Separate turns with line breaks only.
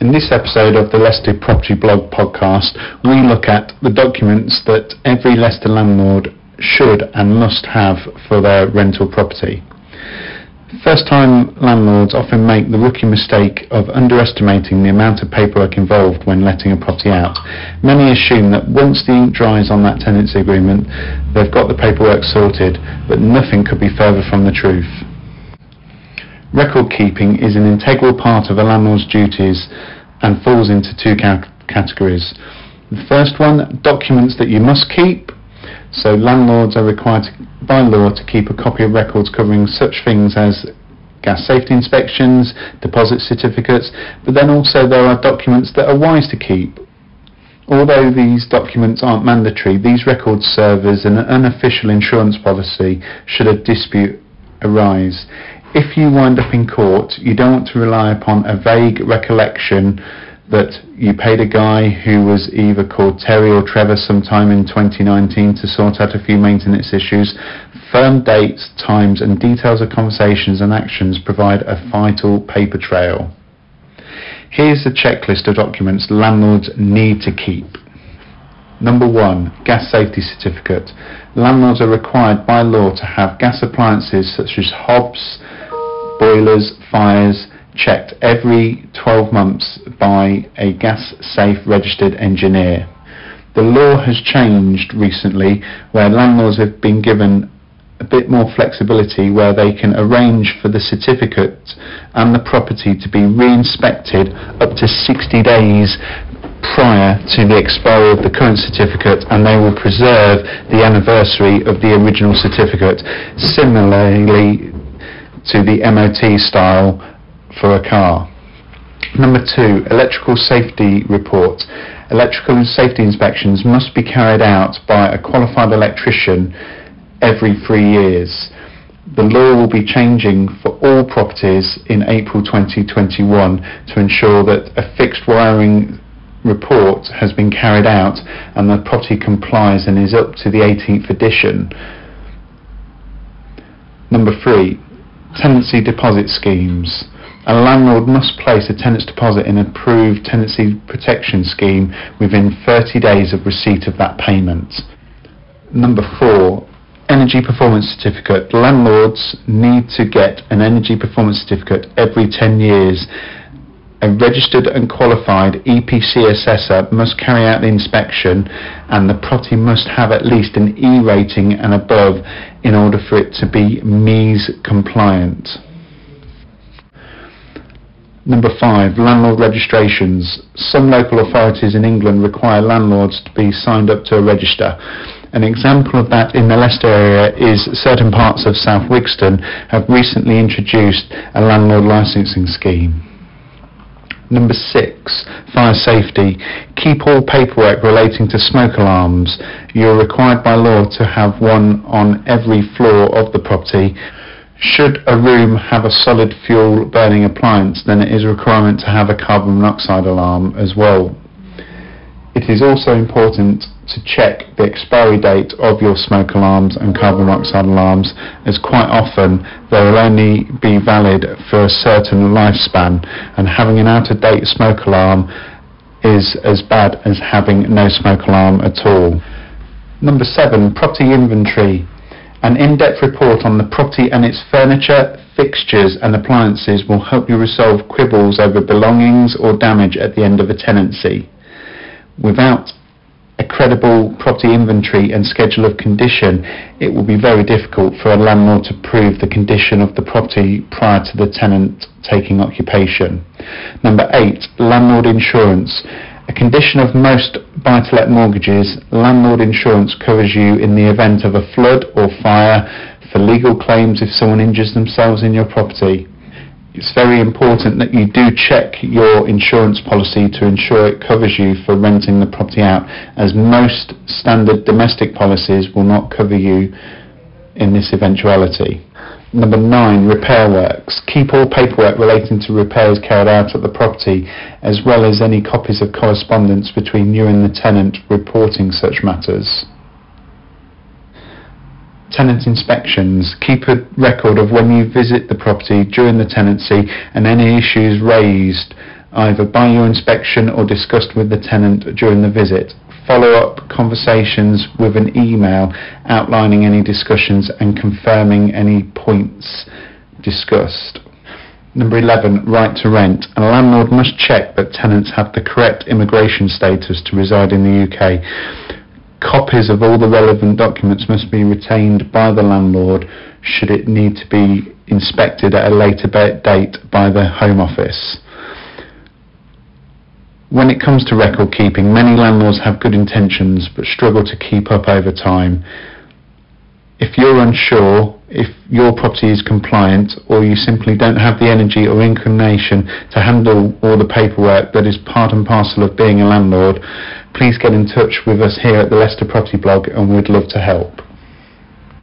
In this episode of the Leicester Property Blog podcast, we look at the documents that every Leicester landlord should and must have for their rental property. First time landlords often make the rookie mistake of underestimating the amount of paperwork involved when letting a property out. Many assume that once the ink dries on that tenancy agreement, they've got the paperwork sorted, but nothing could be further from the truth. Record keeping is an integral part of a landlord's duties and falls into two categories. The first one, documents that you must keep, so landlords are required to, by law to keep a copy of records covering such things as gas safety inspections, deposit certificates, but then also there are documents that are wise to keep. Although these documents aren't mandatory, these records serve as an unofficial insurance policy should a dispute arise. If you wind up in court, you don't want to rely upon a vague recollection that you paid a guy who was either called Terry or Trevor sometime in 2019 to sort out a few maintenance issues. Firm dates, times, and details of conversations and actions provide a vital paper trail. Here's the checklist of documents landlords need to keep. Number one, gas safety certificate. Landlords are required by law to have gas appliances such as hobs, boilers, fires, checked every 12 months by a gas safe registered engineer. The law has changed recently where landlords have been given a bit more flexibility where they can arrange for the certificate and the property to be re-inspected up to 60 days prior to the expiry of the current certificate and they will preserve the anniversary of the original certificate similarly to the MOT style for a car. Number two, electrical safety report. Electrical safety inspections must be carried out by a qualified electrician every three years. The law will be changing for all properties in April 2021 to ensure that a fixed wiring report has been carried out and the property complies and is up to the 18th edition. Number three, tenancy deposit schemes. A landlord must place a tenant's deposit in an approved tenancy protection scheme within 30 days of receipt of that payment. Number four, energy performance certificate. Landlords need to get an energy performance certificate every 10 years. A registered and qualified EPC assessor must carry out the inspection and the property must have at least an E rating and above in order for it to be MEES compliant. Number five, landlord registrations. Some local authorities in England require landlords to be signed up to a register. An example of that in the Leicester area is certain parts of South Wigston have recently introduced a landlord licensing scheme. Number six, fire safety. Keep all paperwork relating to smoke alarms. You're required by law to have one on every floor of the property should a room have a solid fuel burning appliance, then it is a requirement to have a carbon monoxide alarm as well. It is also important to check the expiry date of your smoke alarms and carbon monoxide alarms as quite often they will only be valid for a certain lifespan and having an out of date smoke alarm is as bad as having no smoke alarm at all. Number seven, property inventory. An in-depth report on the property and its furniture, fixtures and appliances will help you resolve quibbles over belongings or damage at the end of a tenancy. Without a credible property inventory and schedule of condition, it will be very difficult for a landlord to prove the condition of the property prior to the tenant taking occupation. Number eight, landlord insurance. A condition of most buy-to-let mortgages, landlord insurance covers you in the event of a flood or fire, for legal claims if someone injures themselves in your property. It's very important that you do check your insurance policy to ensure it covers you for renting the property out, as most standard domestic policies will not cover you in this eventuality. Number nine, repair works. Keep all paperwork relating to repairs carried out at the property, as well as any copies of correspondence between you and the tenant reporting such matters. Tenant inspections. Keep a record of when you visit the property during the tenancy and any issues raised either by your inspection or discussed with the tenant during the visit. Follow-up conversations with an email outlining any discussions and confirming any points discussed. Number 11, right to rent. A landlord must check that tenants have the correct immigration status to reside in the UK. Copies of all the relevant documents must be retained by the landlord should it need to be inspected at a later date by the Home Office. When it comes to record keeping, many landlords have good intentions but struggle to keep up over time. If you're unsure if your property is compliant or you simply don't have the energy or inclination to handle all the paperwork that is part and parcel of being a landlord, please get in touch with us here at the Leicester Property Blog and we'd love to help.